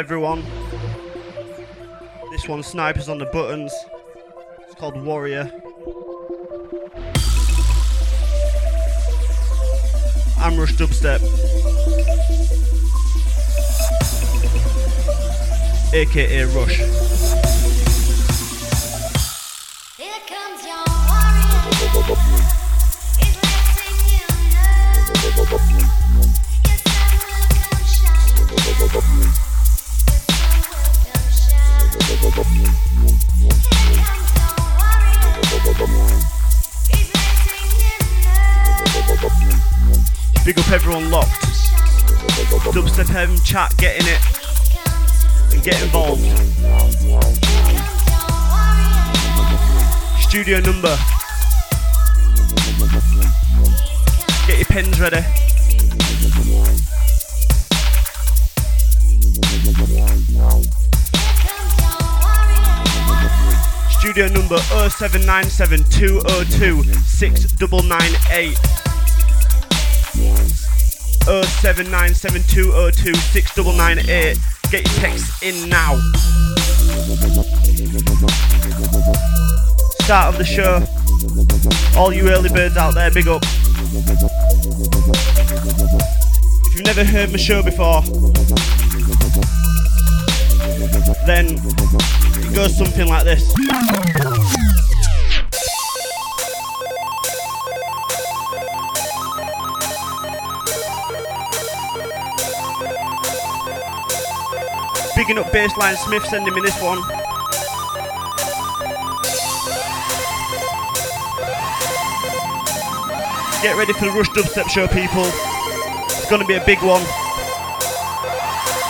everyone. This one, Snipers on the Buttons. It's called Warrior. I'm Rush Dubstep. AKA Rush. Dubstep Heaven chat, getting it. Get involved. Studio number. Get your pens ready. Studio number 0797 202 6998. 0797202 6998. Get your texts in now. Start of the show. All you early birds out there, big up. If you've never heard my show before, then it goes something like this. Up Bassline Smith, sending me this one. Get ready for the Rush Dubstep show, people. It's gonna be a big one.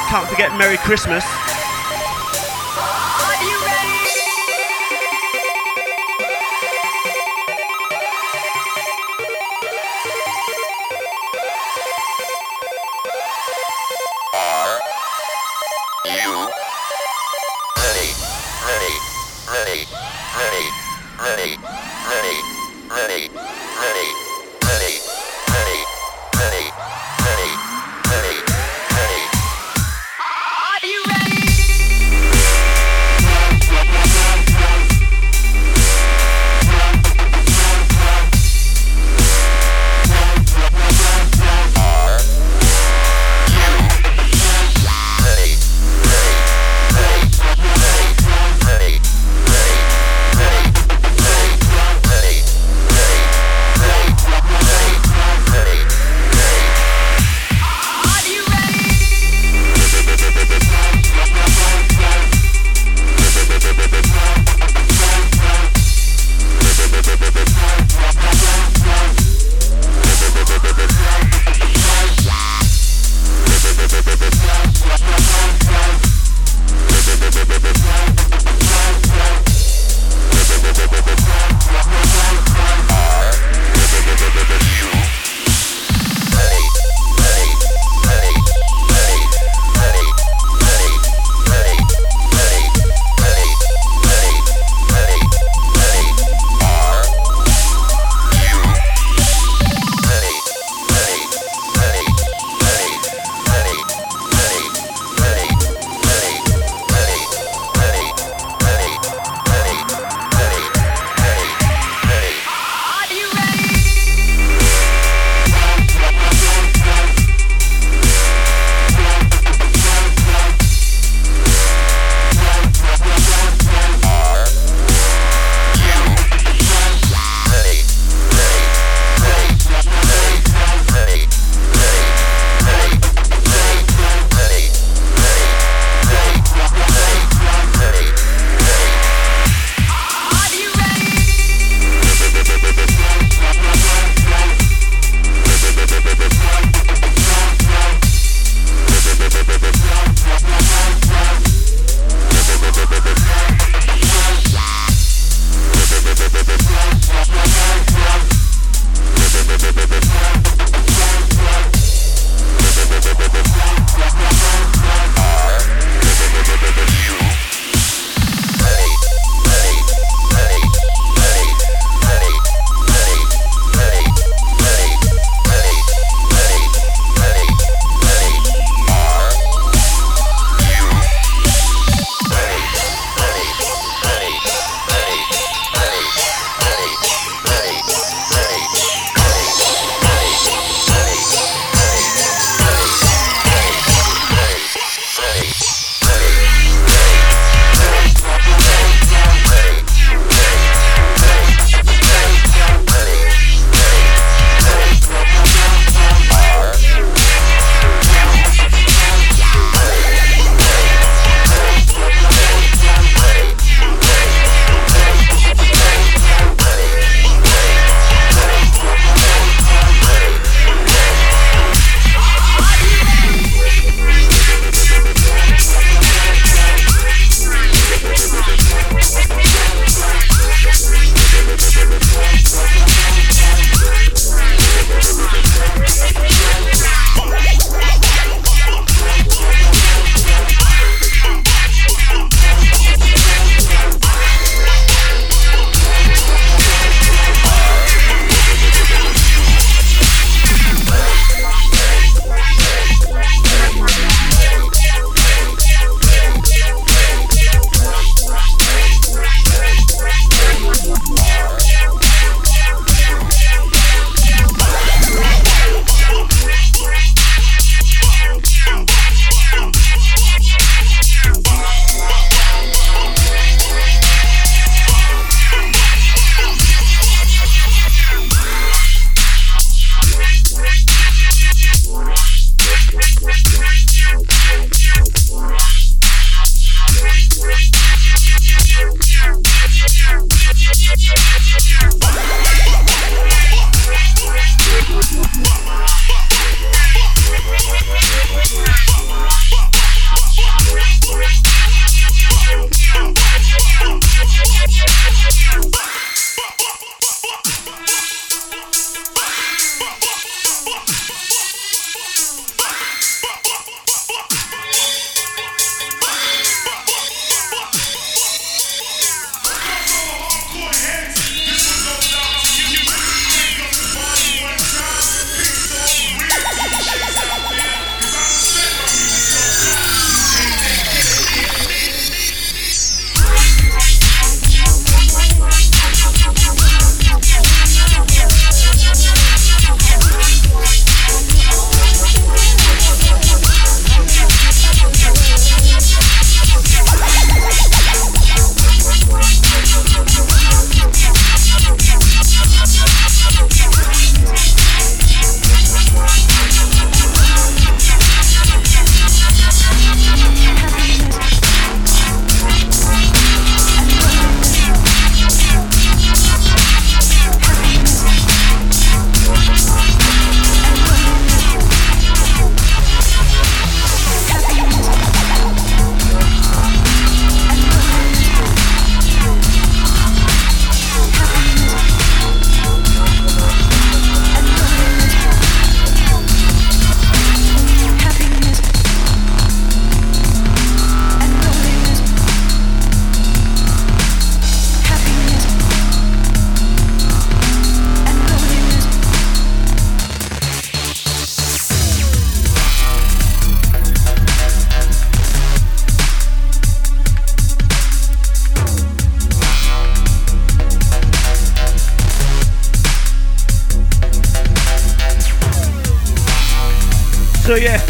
Can't forget Merry Christmas.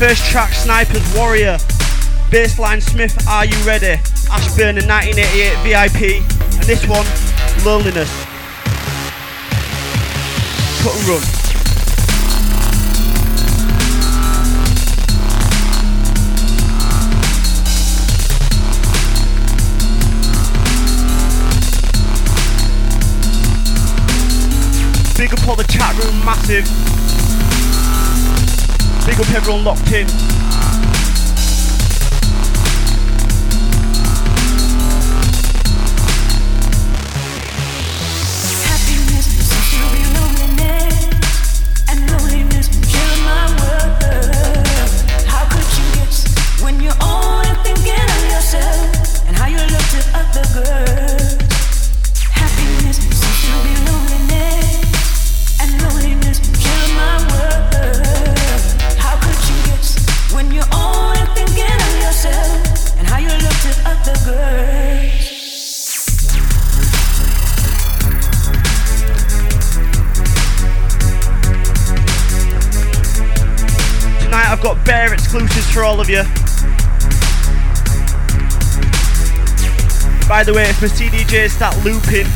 First track Snipers Warrior, Bassline Smith, Are You Ready? Ashburn in 1988 VIP, and this one, Loneliness. Cut and run. Big up all the chat room, massive. Big up everyone locked in. By the way, if my CDJs start looping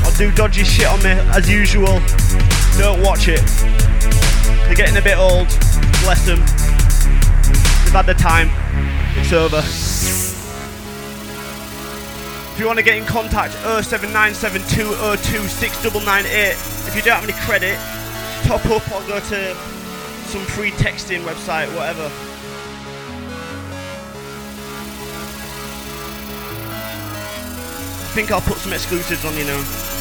or do dodgy shit on me as usual, don't watch it. They're getting a bit old, bless them. They've had their time, it's over. If you want to get in contact, 07972026998. If you don't have any credit, top up or go to some free texting website, whatever. Think I'll put some exclusives on, you know.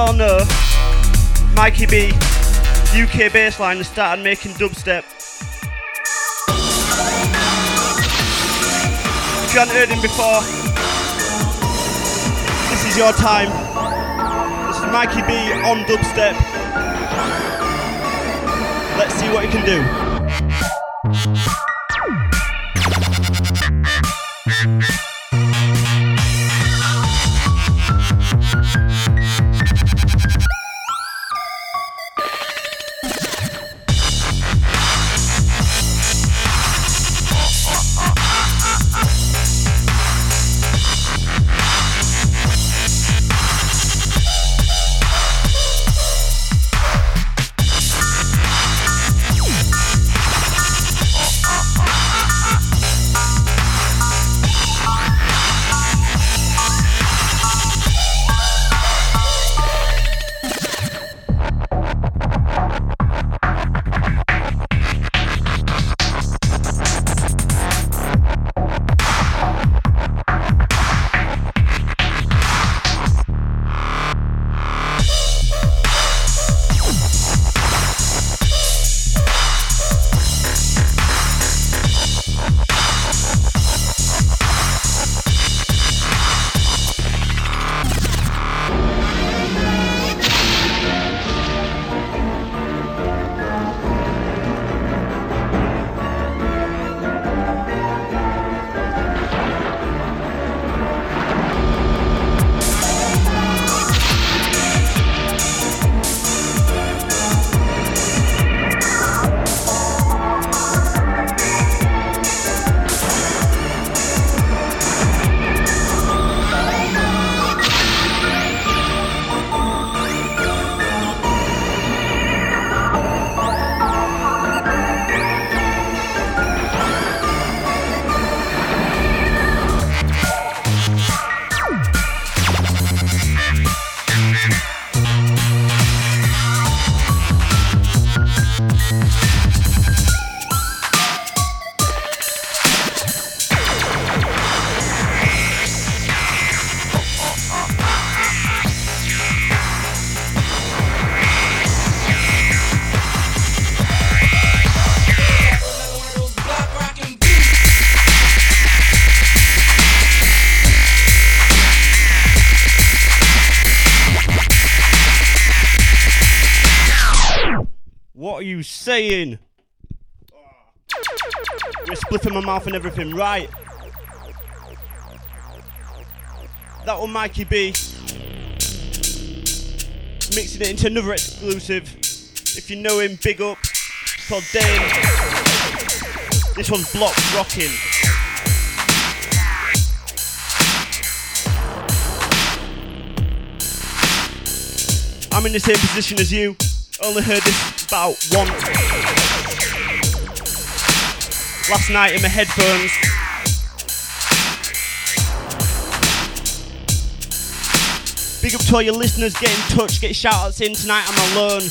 All know, Mikey B, UK bassline, has started making dubstep. If you haven't heard him before, this is your time. This is Mikey B on dubstep. Let's see what he can do. Saying? A spliff my mouth and everything, right? That one Mikey B. Mixing it into another exclusive. If you know him, big up. It's called Dane. This one's Block Rocking. I'm in the same position as you. Only heard this about once. Last night in my headphones. Big up to all your listeners, get in touch, get shout outs in tonight. I'm alone.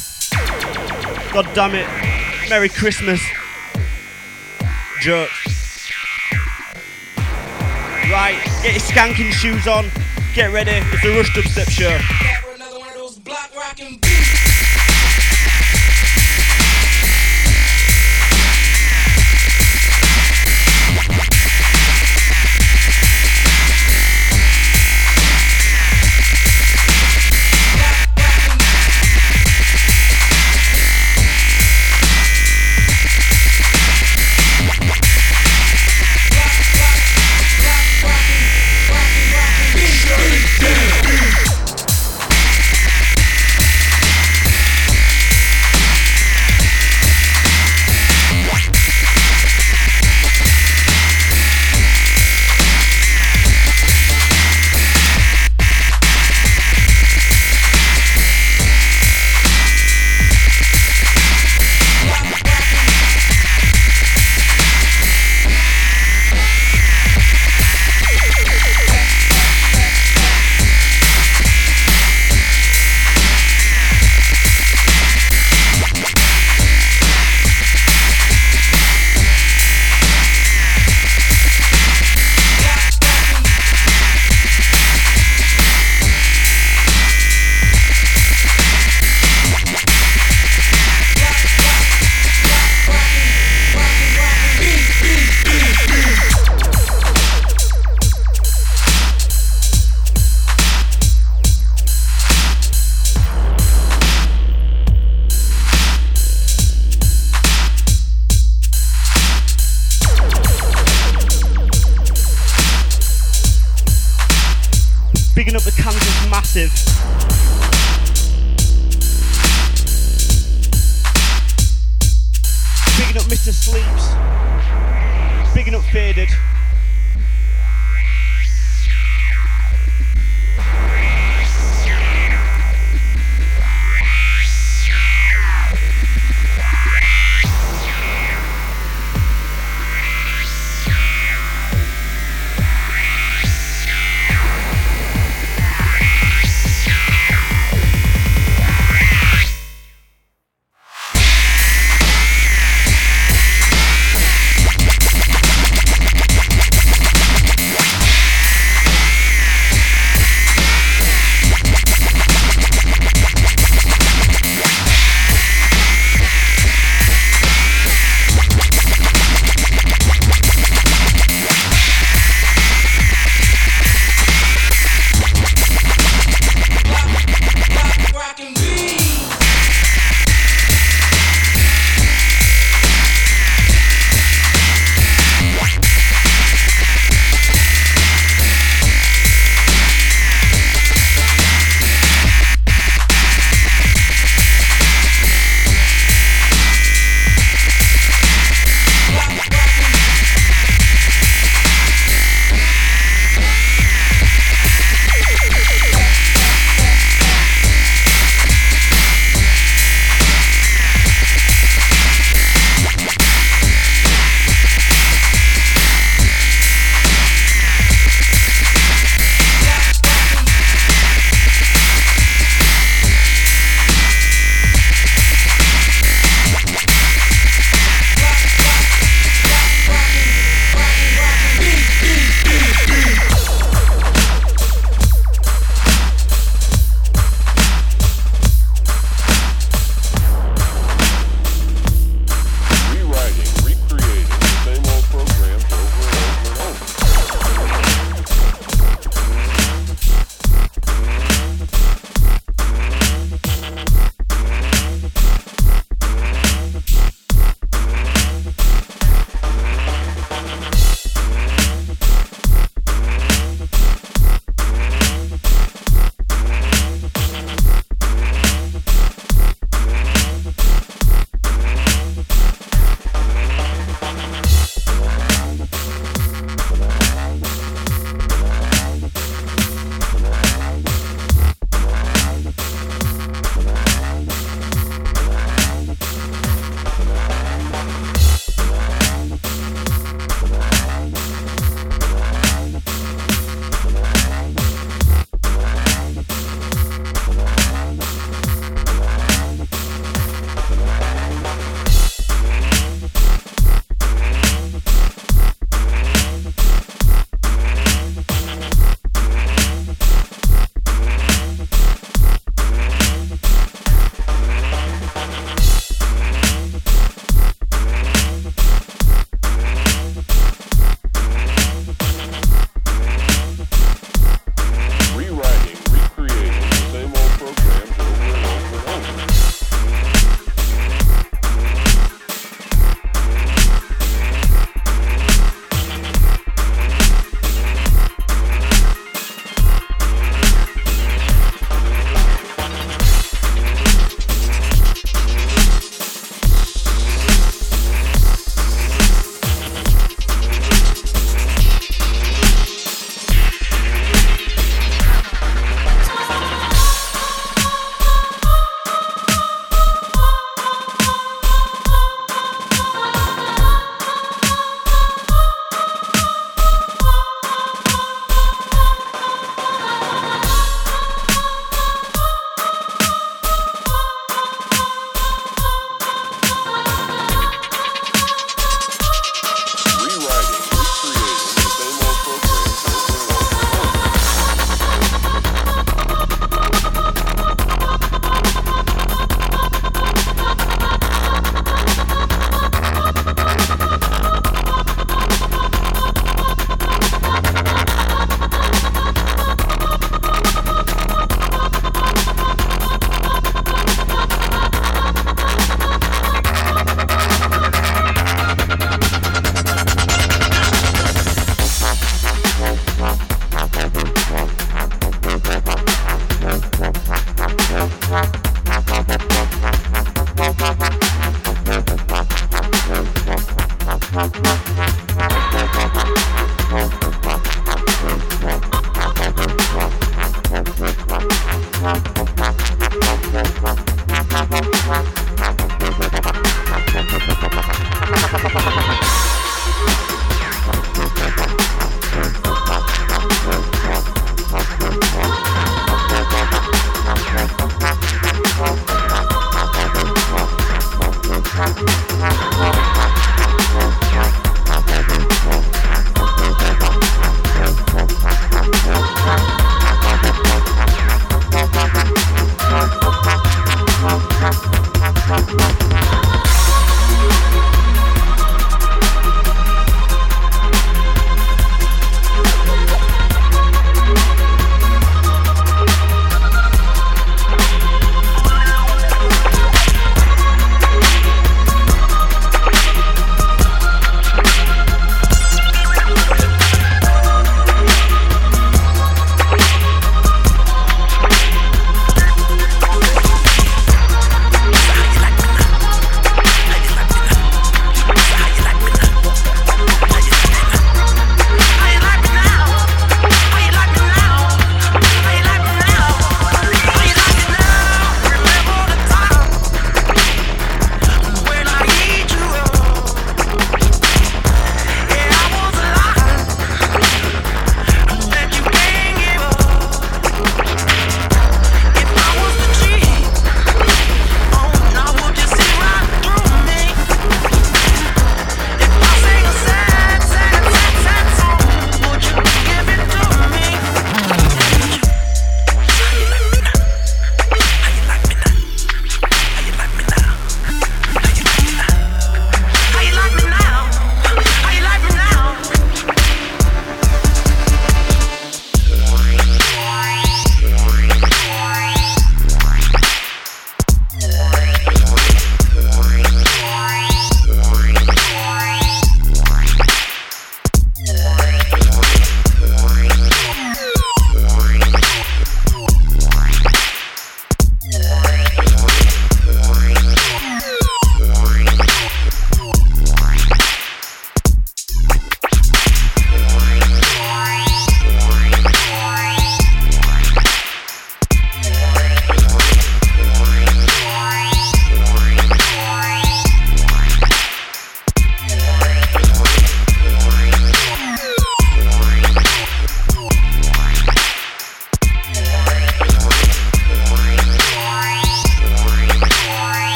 God damn it. Merry Christmas. Jerk. Right, get your skanking shoes on. Get ready. It's a Rush Dubstep show.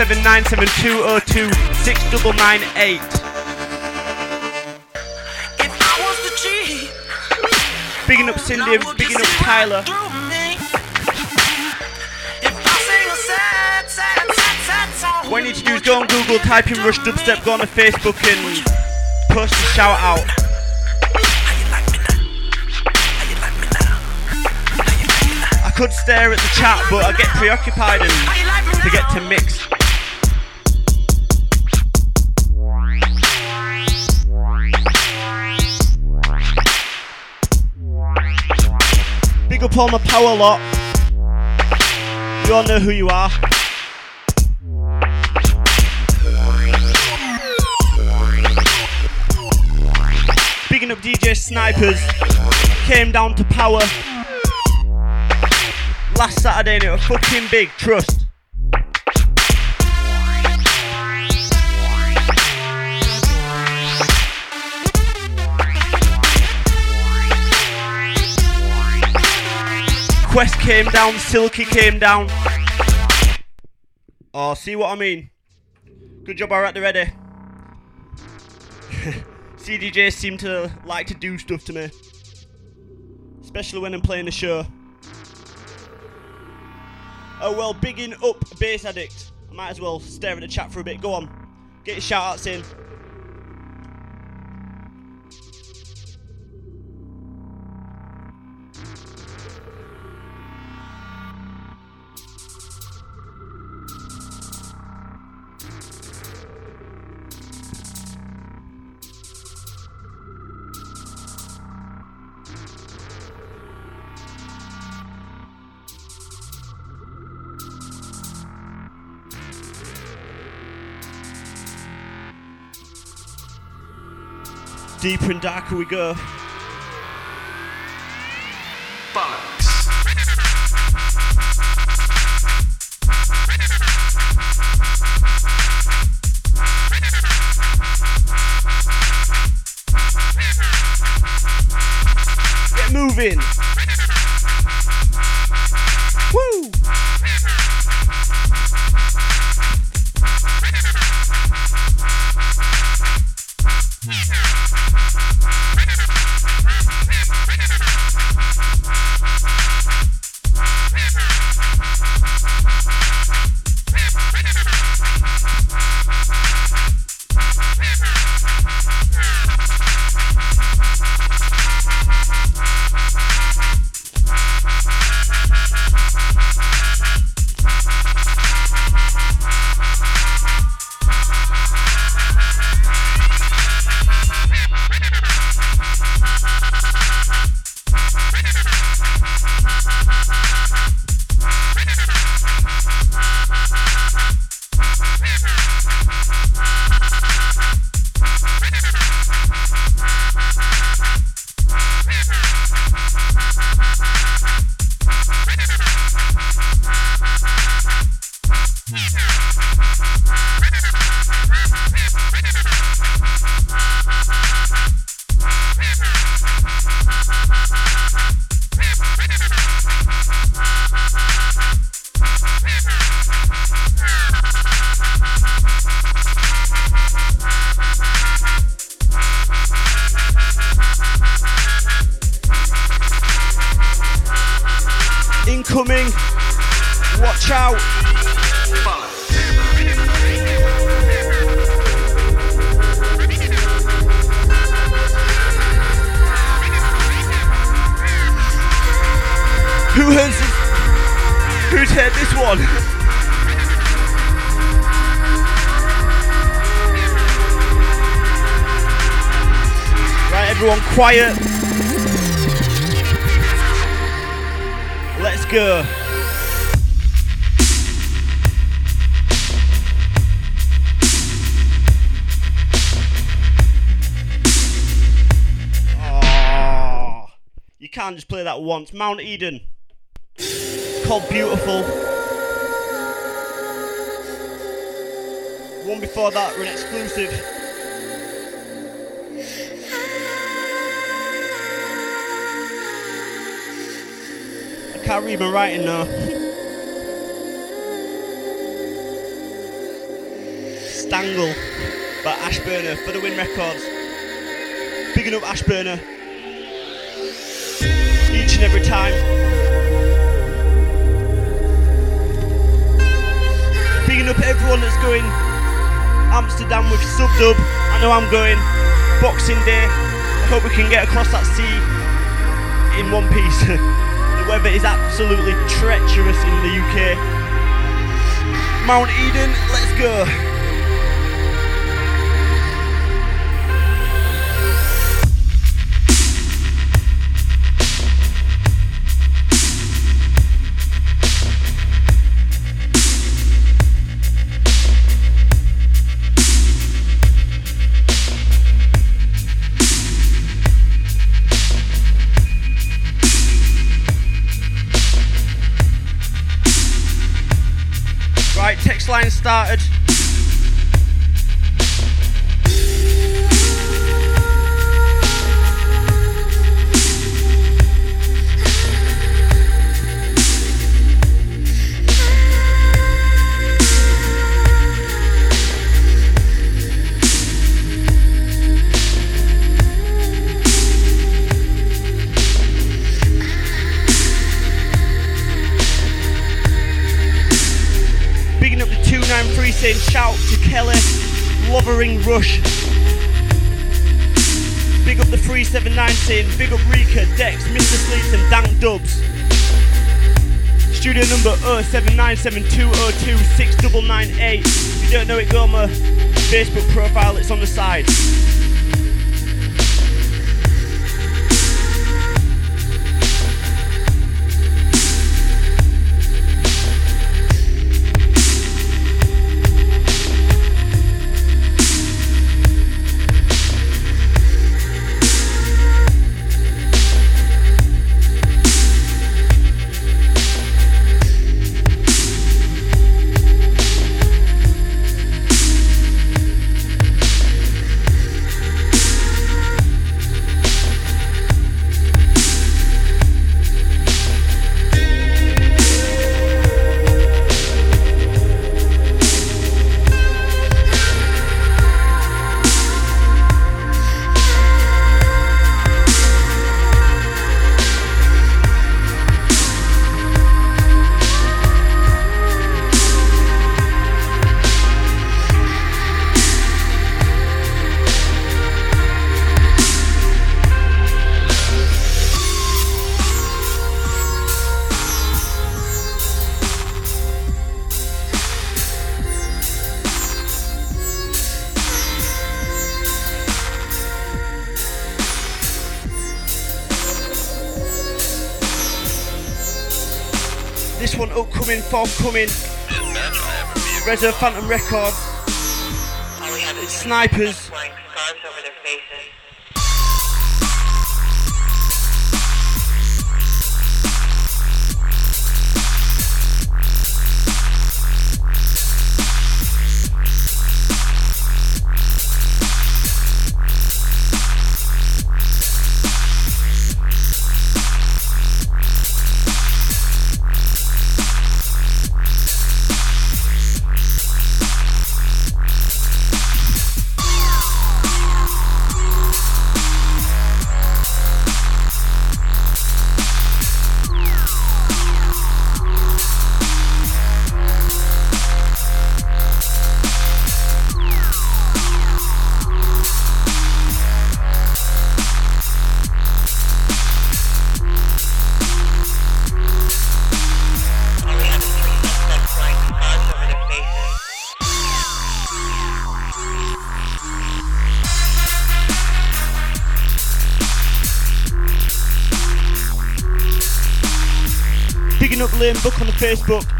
697202 Bigging up Cindy, bigging up Tyler. What you need to do is go on Google, type in Rush Dubstep, go on the Facebook and post a shout out. I could stare at the chat, but I get preoccupied and forget to mix. Big up all my power lot. You all know who you are. Bigging up DJ Snipers. Came down to power. Last Saturday and it was fucking big, trust. Quest came down, Silky came down. Oh, see what I mean? Good job, I at the ready. CDJs seem to like to do stuff to me. Especially when I'm playing a show. Oh well, bigging up Bass Addict. I might as well stare at the chat for a bit. Go on. Get your shout outs in. Deeper and darker we go. Get moving. Who has who's heard this one? right, everyone, quiet. Let's go. Oh, you can't just play that once. Mount Eden. Called Beautiful. One before that were an exclusive. I Can't read my writing now. Stangle by Ashburner for the Win Records. Bigging up Ashburner. Each and every time. Bigging up everyone that's going Amsterdam with Subdub. I know I'm going. Boxing Day. I hope we can get across that sea in one piece. the weather is absolutely treacherous in the UK. Mount Eden, let's go. Started. Number uh, 07972026998. Uh, if you don't know it, go on my Facebook profile, it's on the side. Forthcoming. Reserve Phantom Records. It's Snipers. Book on the Facebook.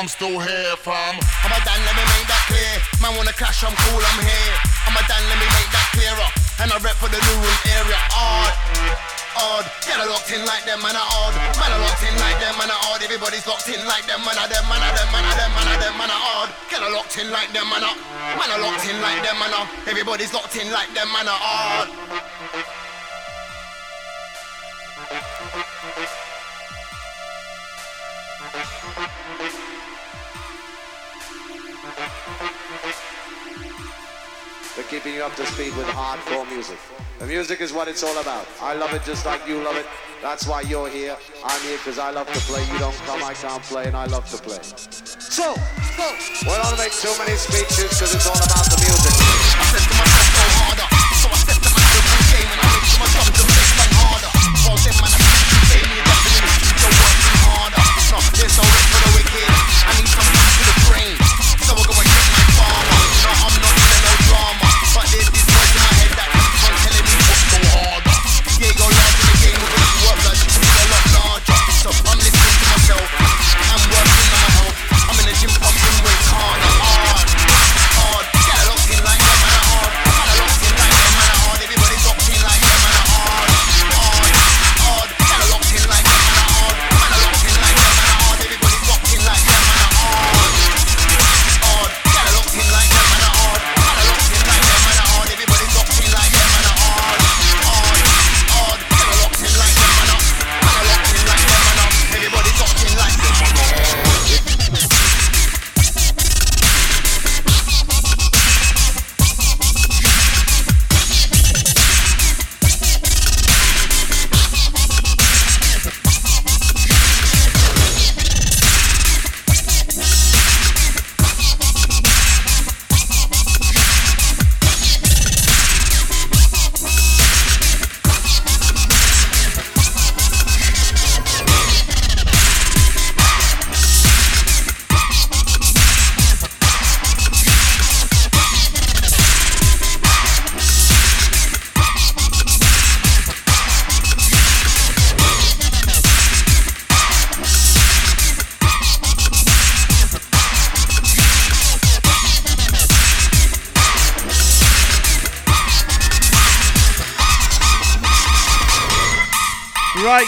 I'm still here, fam. I'm a Dan, let me make that clear. Man wanna clash, I'm cool, I'm here. I'm a Dan, let me make that clearer. And I rep for the Newham area. Odd, odd. Get a locked in like them, man, I odd. Man, I locked in like them, man, I odd. Everybody's locked in like them, man, I them, man, I them, man, I them, man, I them, man, I odd. Get a locked in like them, man, I. Man, I locked in like them, man, I. Everybody's locked in like them, man, I odd. you up to speed with hardcore music. The music is what it's all about. I love it just like you love it. That's why you're here. I'm here because I love to play. You don't come, I can't play, and I love to play. So, so. we don't make too many speeches because it's all about the music.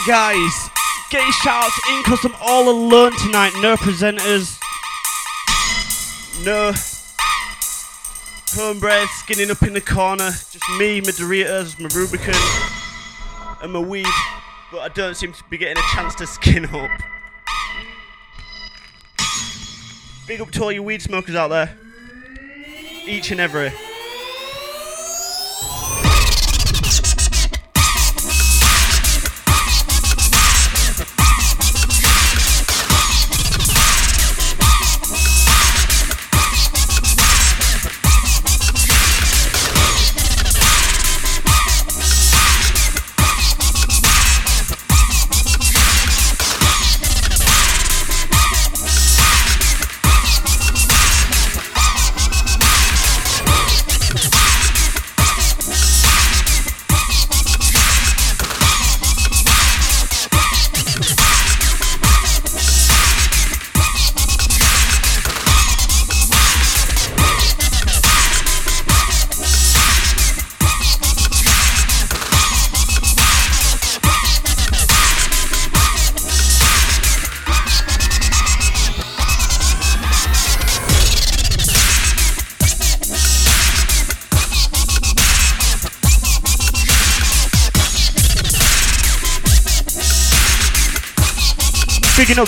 guys. Get your shouts in because I'm all alone tonight. No presenters. No homebred skinning up in the corner. Just me, my Doritos, my Rubicon, and my weed. But I don't seem to be getting a chance to skin up. Big up to all you weed smokers out there. Each and every.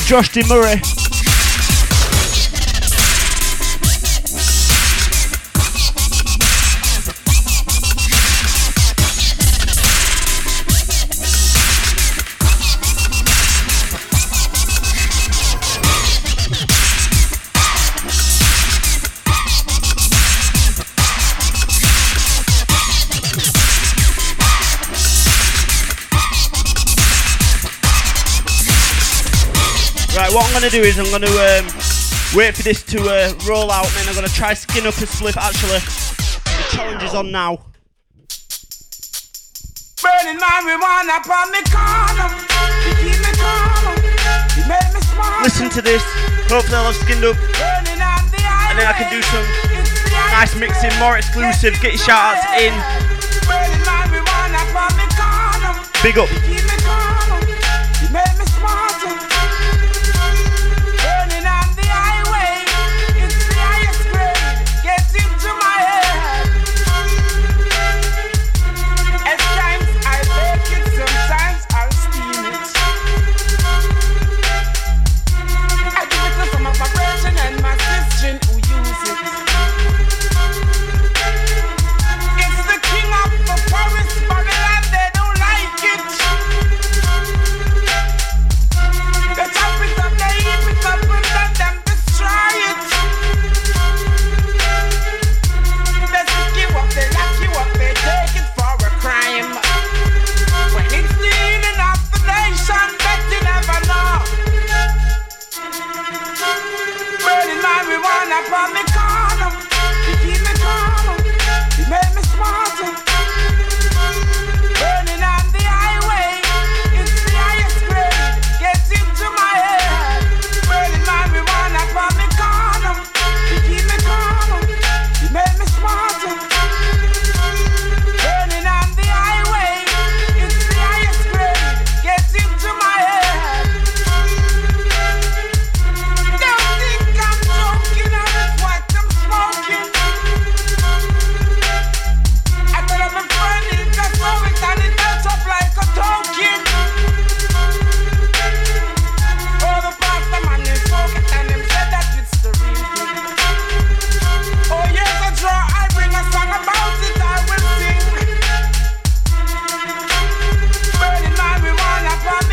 Josh D. Murray. Going to do is I'm going to um, wait for this to uh, roll out and then I'm going to try skin up a split. Actually, the challenge is on now. Burning marijuana upon me corner. You me calm. You make me smile. Listen to this. Hopefully I'll have skinned up. And then I can do some nice mixing, more exclusive. Get your shout outs in. Big up.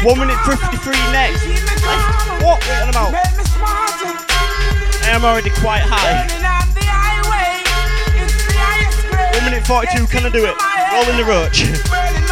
One minute 53 next. What? What are you about? I am already quite high. One minute 42, can I do it? Rolling the roach.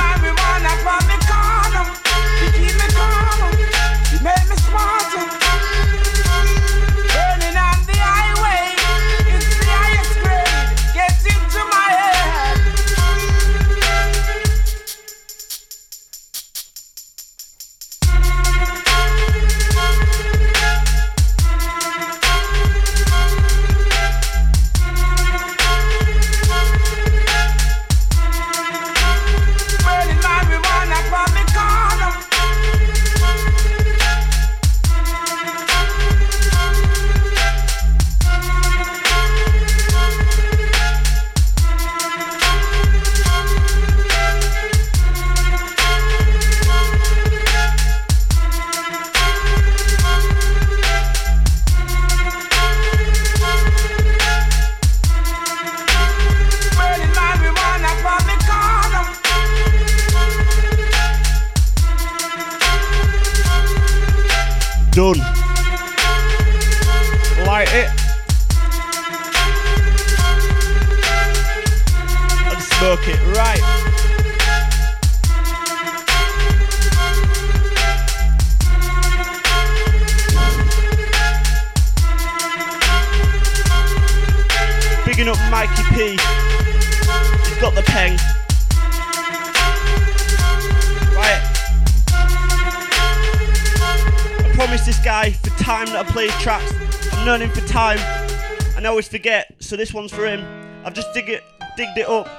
Forget, so this one's for him. I've just dig it, digged it up.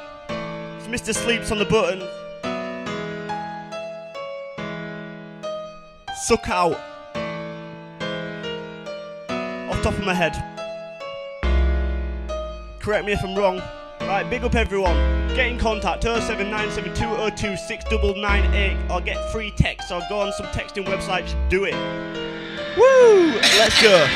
Mr. Sleeps on the button. Suck out. Off top of my head. Correct me if I'm wrong. Right, big up everyone. Get in contact 07972026998 or get free text or go on some texting websites. Do it. Woo! Let's go.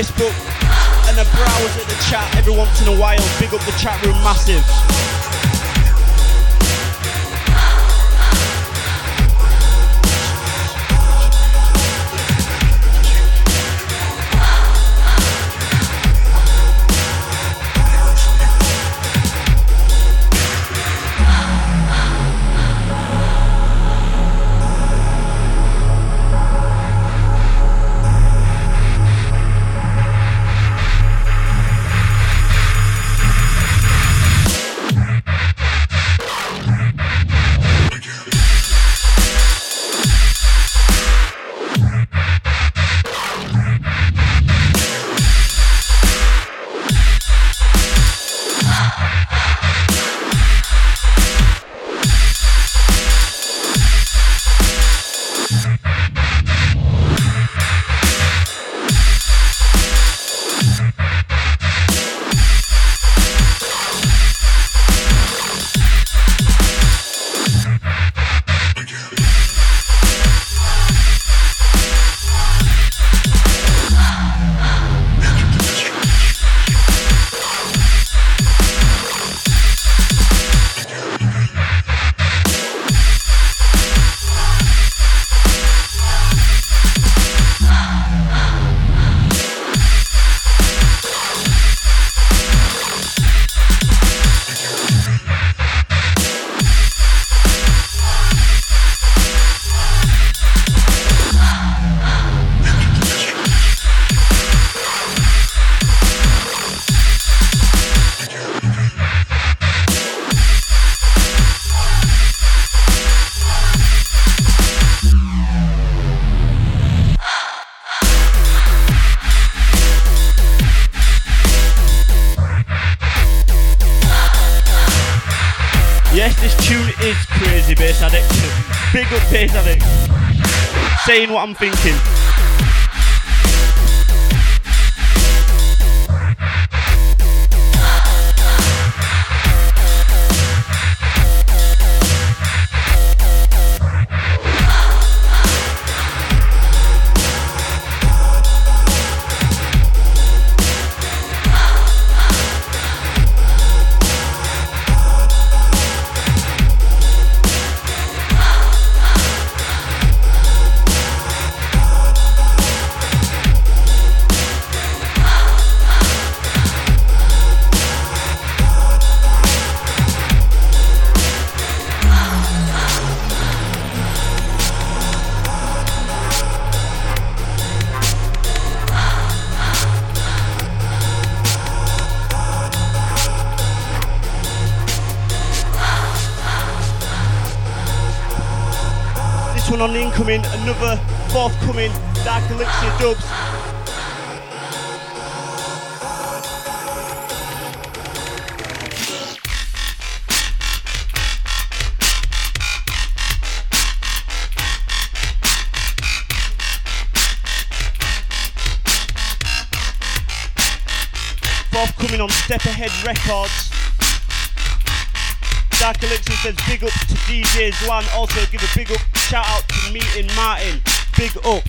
Facebook and a browse at the chat every once in a while. Big up the chat room massive. On Step Ahead Records. Dark Elixir says big up to DJ Zwan. Also give a big up shout out to Meeting Martin. Big up.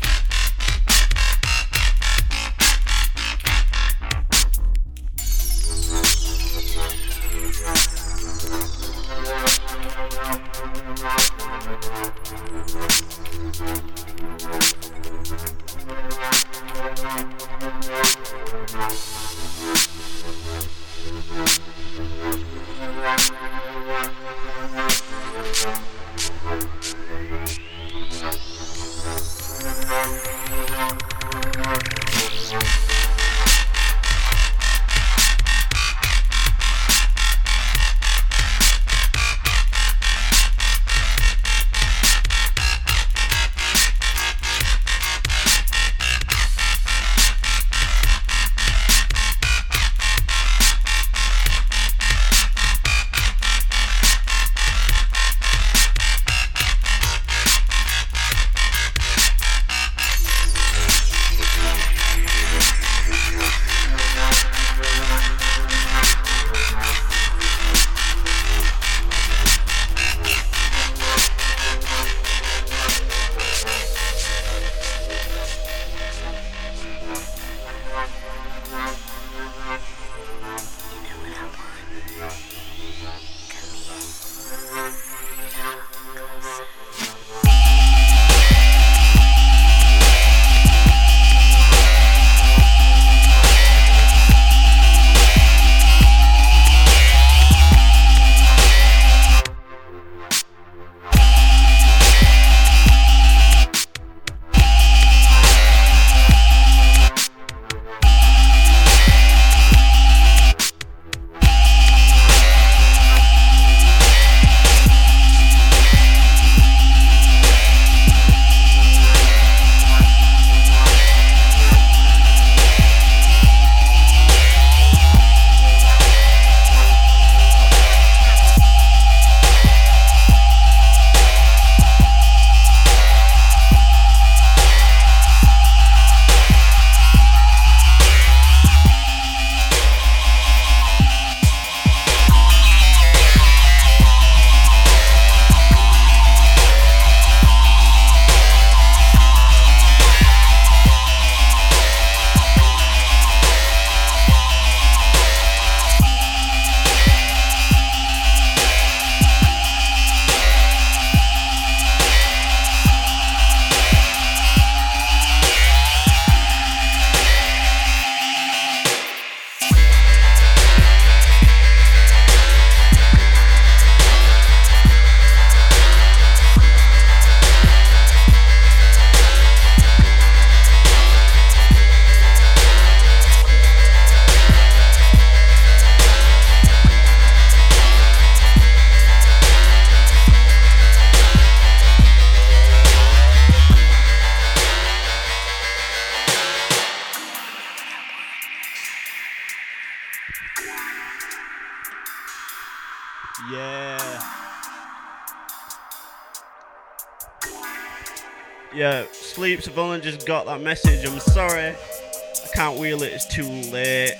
Yeah, sleeps. I've only just got that message. I'm sorry. I can't wheel it. It's too late.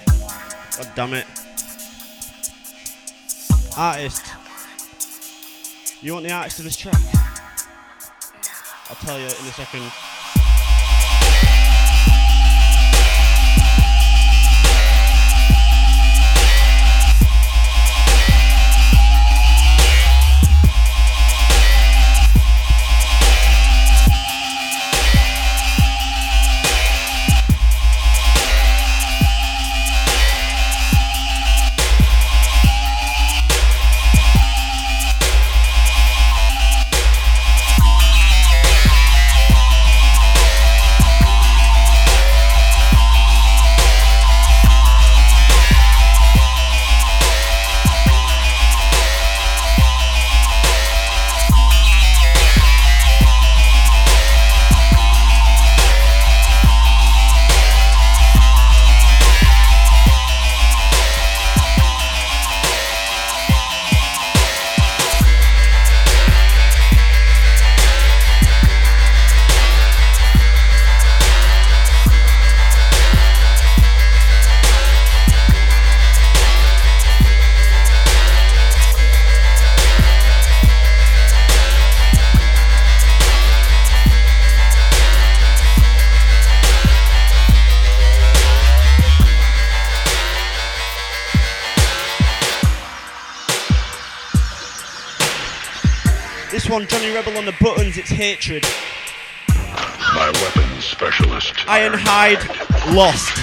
God damn it. Artist. You want the artist of this track? I'll tell you in a second. Hatred. My weapons specialist. Ironhide, lost.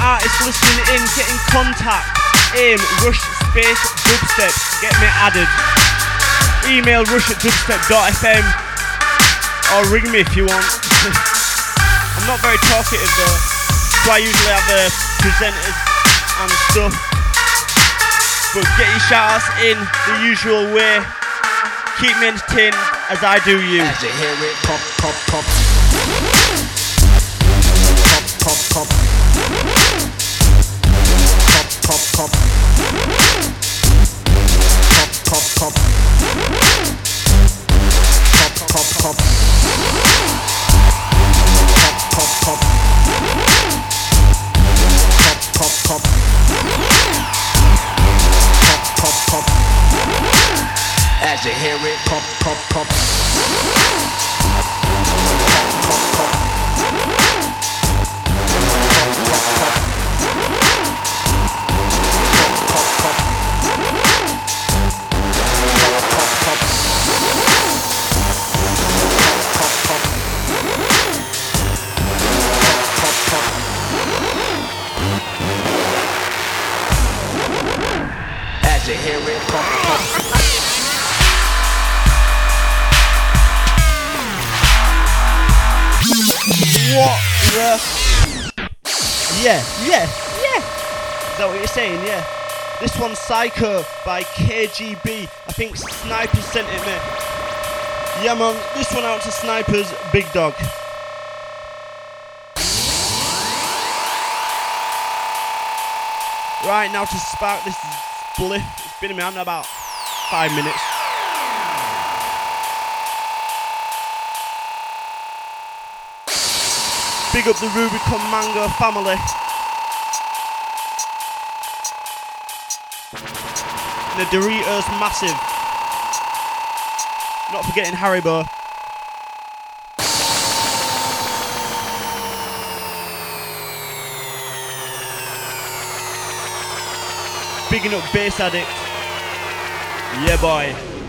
Artists listening in, get in contact. Aim rush space dubstep, get me added. Email rush at dubstep.fm or ring me if you want. I'm not very talkative though, so I usually have uh, presenters and stuff. But get your shoutouts in the usual way. Keep me entertained as I do you. As you hear it pop, pop, pop. Pop, pop, pop. Pop, Pop, One's Psycho by KGB. I think Snipers sent it me. Yeah, man. This one out to Snipers, Big Dog. Right now to spark this spliff. It's been my hand about five minutes. Big up the Rubicon Mango family. The Doritos Massive. Not forgetting Haribo. Bigging up Bass Addict. Yeah, boy.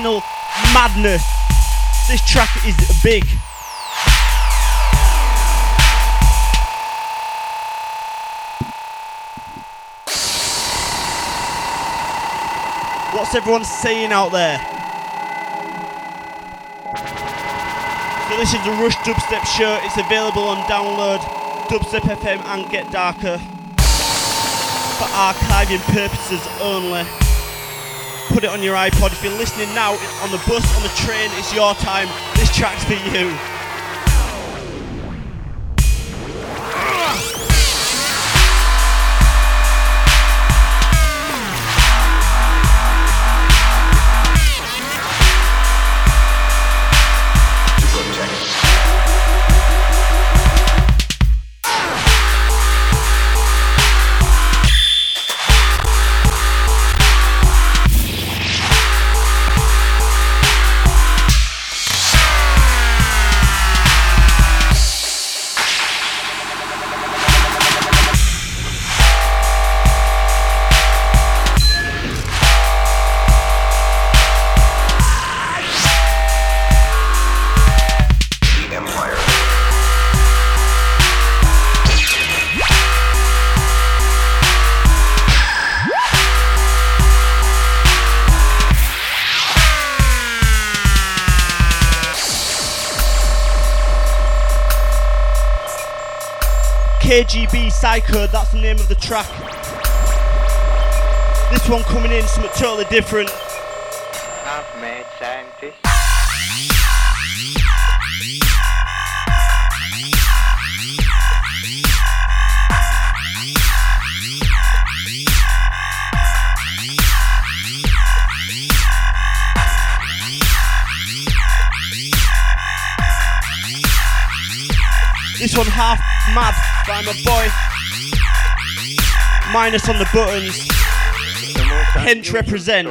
Final madness. This track is big. What's everyone saying out there? So this is the Rush Dubstep shirt. It's available on download, Dubstep FM and Get Darker for archiving purposes only. Put it on your iPod. If you're listening now on the bus, on the train, it's your time. This track's for you. KGB Psycho, that's the name of the track. This one coming in, something totally different. Half-made scientist. This one half mad by my boy. Minus on the buttons. Hench represent.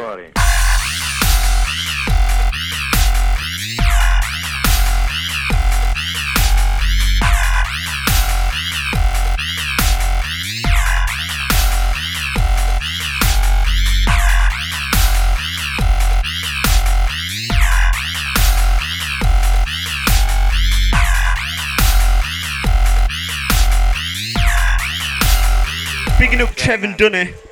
Story. Bigging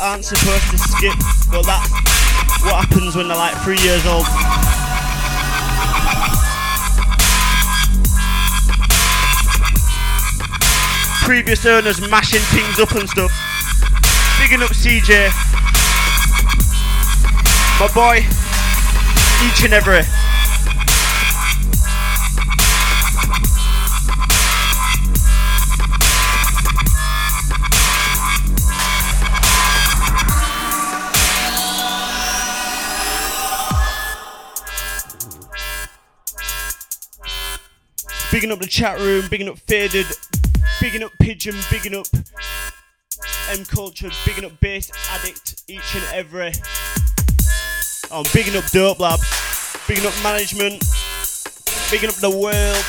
Aren't supposed to skip, but that's what happens when they're like three years old. Previous owners mashing things up and stuff. Bigging up CJ. My boy, each and every. Bigging up the chat room, bigging up Faded, bigging up Pigeon, bigging up M Culture, bigging up Bass Addict, each and every. I'm bigging up Dope Labs, bigging up management, bigging up the world,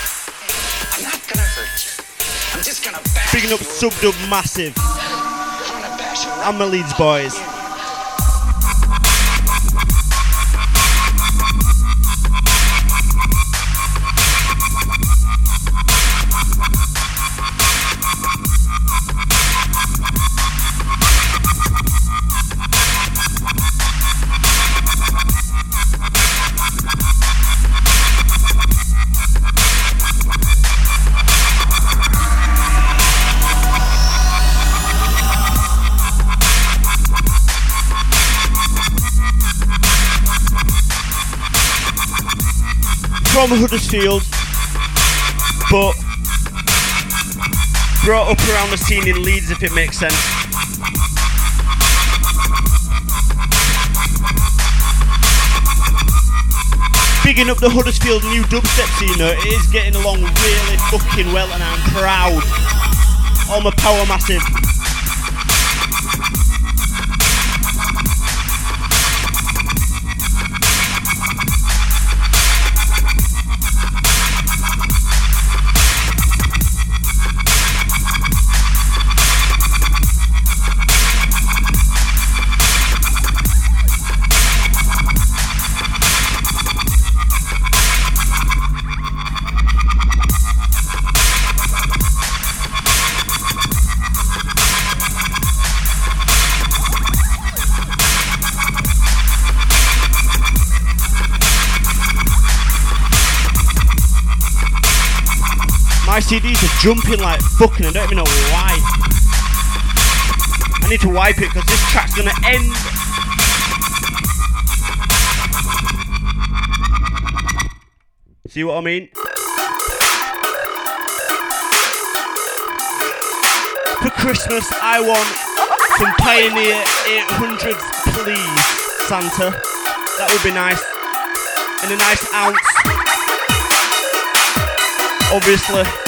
I'm not gonna hurt you. I'm just gonna bash bigging up. Subdub Massive, I'm gonna bash you right and my Leeds boys. From Huddersfield, but brought up around the scene in Leeds, if it makes sense. Bigging up the Huddersfield new dubstep scene, though, it is getting along really fucking well, and I'm proud. All my power massive. CDs are jumping like fucking, I don't even know why. I need to wipe it because this track's gonna end. See what I mean? For Christmas, I want some Pioneer 800s, please, Santa. That would be nice. And a nice ounce obviously.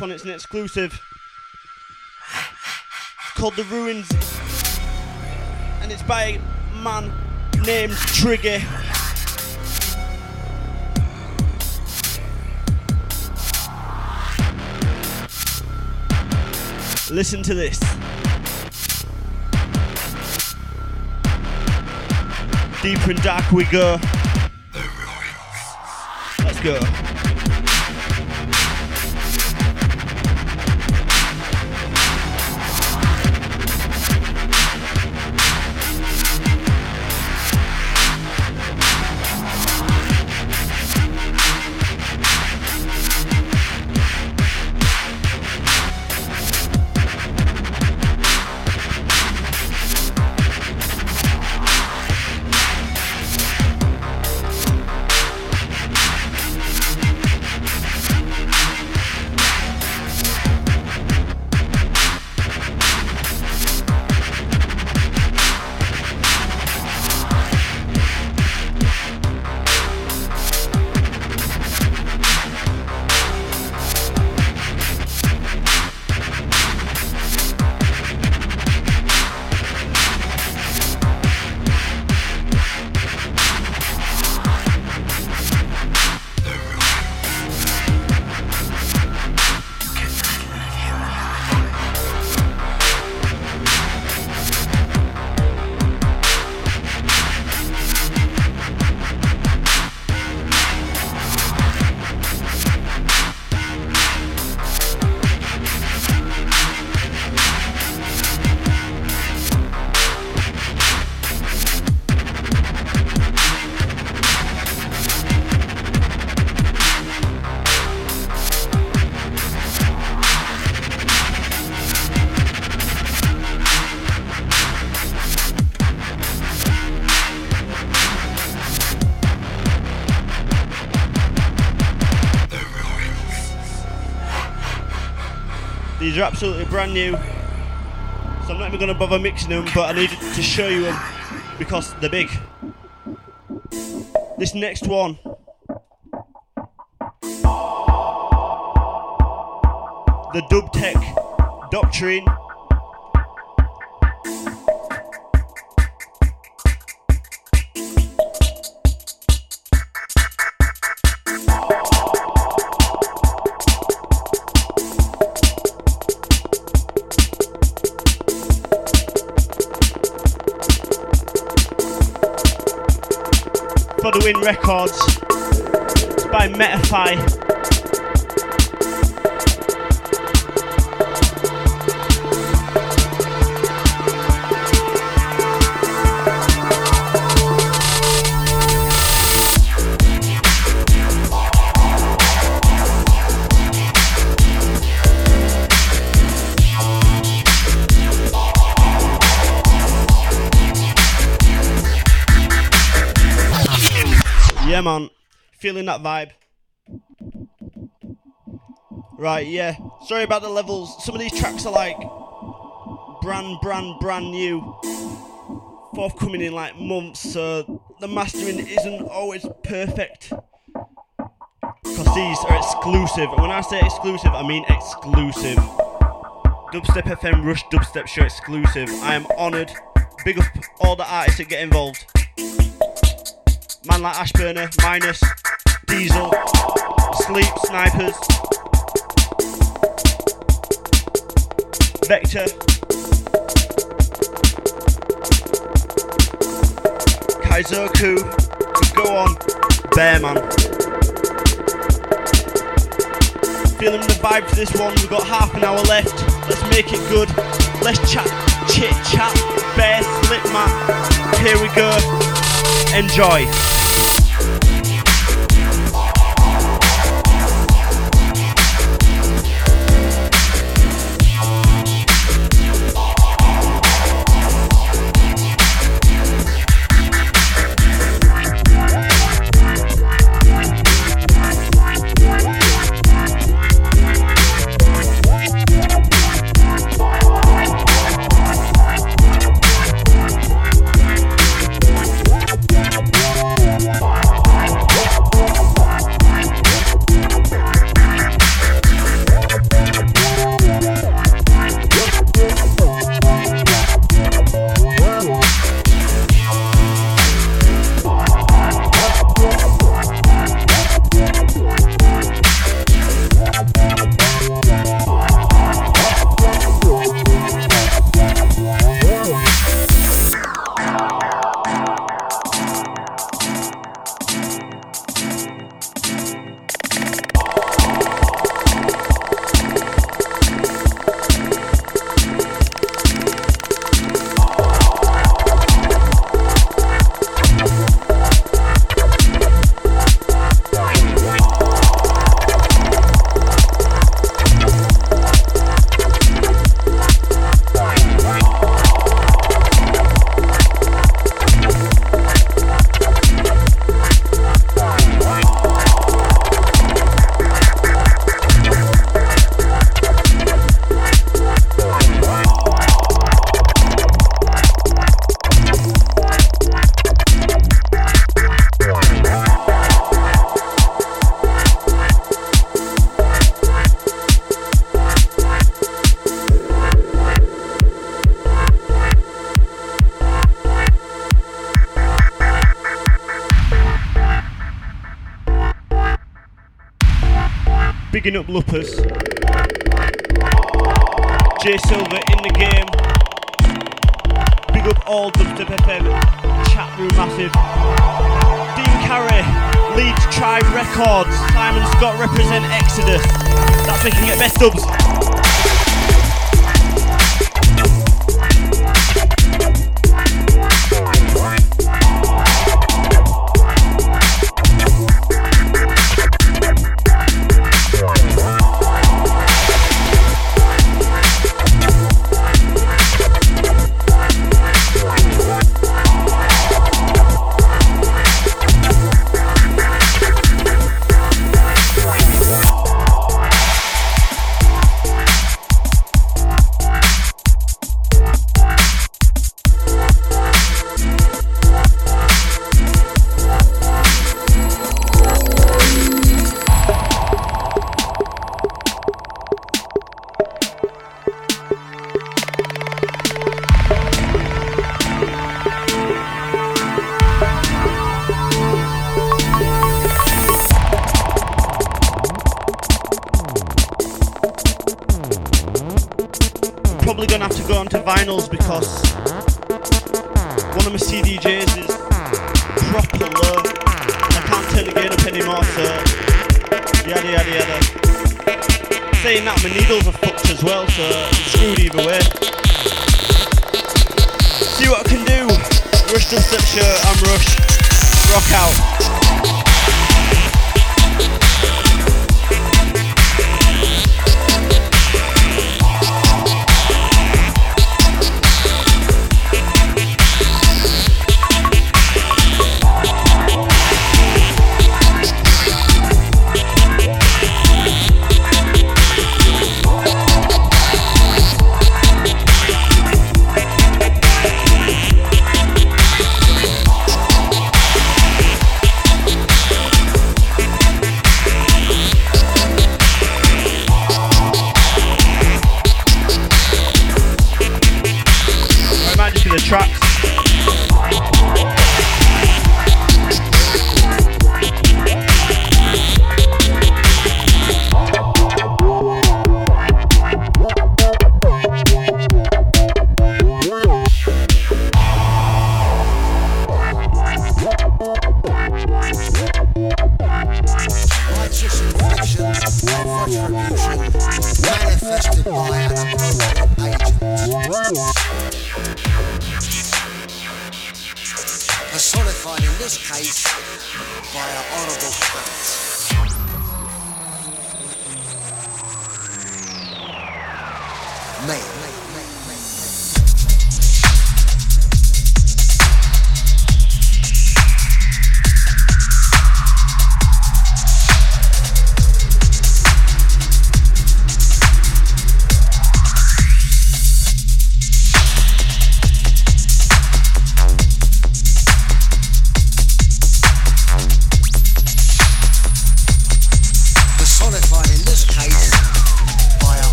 This one. It's an exclusive. It's called The Ruins. And it's by a man named Trigger. Listen to this. Deeper and darker we go. Let's go. Are absolutely brand new. So I'm not even going to bother mixing them, but I needed to show you them because they're big. This next one. The Dub Tech Doctrine. Records. It's by Metafy. Feeling that vibe. Right, yeah. Sorry about the levels. Some of these tracks are like brand, brand, brand new. Forthcoming in like months, so the mastering isn't always perfect. Because these are exclusive. And when I say exclusive, I mean exclusive. Dubstep FM Rush Dubstep Show exclusive. I am honoured. Big up all the artists that get involved. Man like Ashburner, Minus, Diesel, Sleep, Snipers, Vector, Kaizoku, go on, Bearman. Feeling the vibe for this one, we've got half an hour left. Let's make it good. Let's chat, chit chat, bear, slip mat. Here we go. Enjoy. bigging up Lupus. Jay Silver in the game. Big up all Dubstep FM chat room massive. Dean Carey, leads Tribe Records. Simon Scott represent Exodus. That's making it best dubs.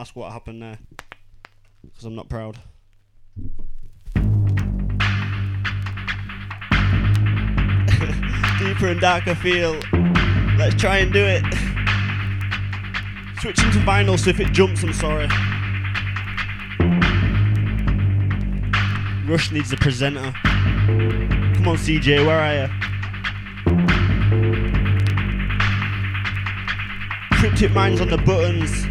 Ask what happened there. Because I'm not proud. Deeper and darker feel. Let's try and do it. Switching to vinyl, so if it jumps, I'm sorry. Rush needs a presenter. Come on, CJ, where are you? Cryptic minds on the buttons.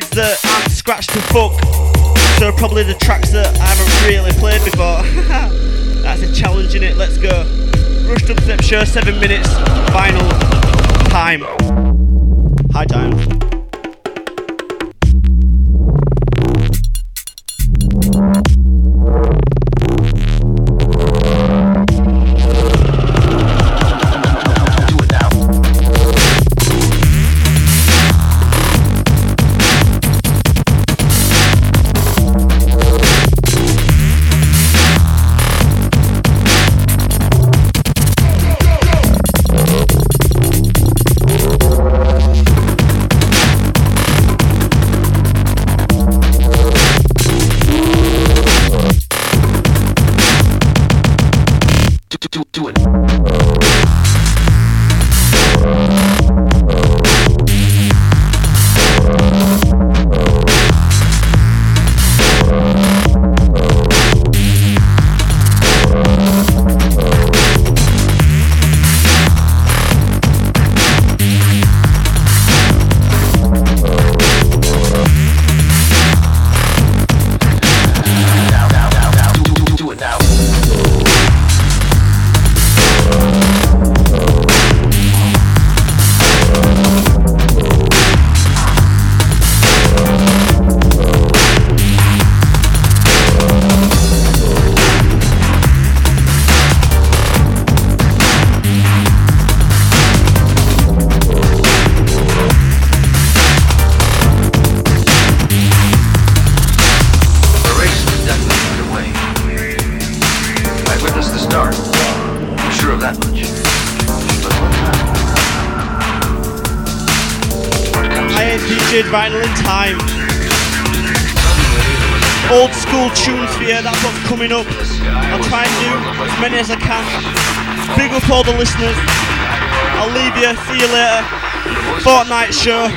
Sides that Fortnite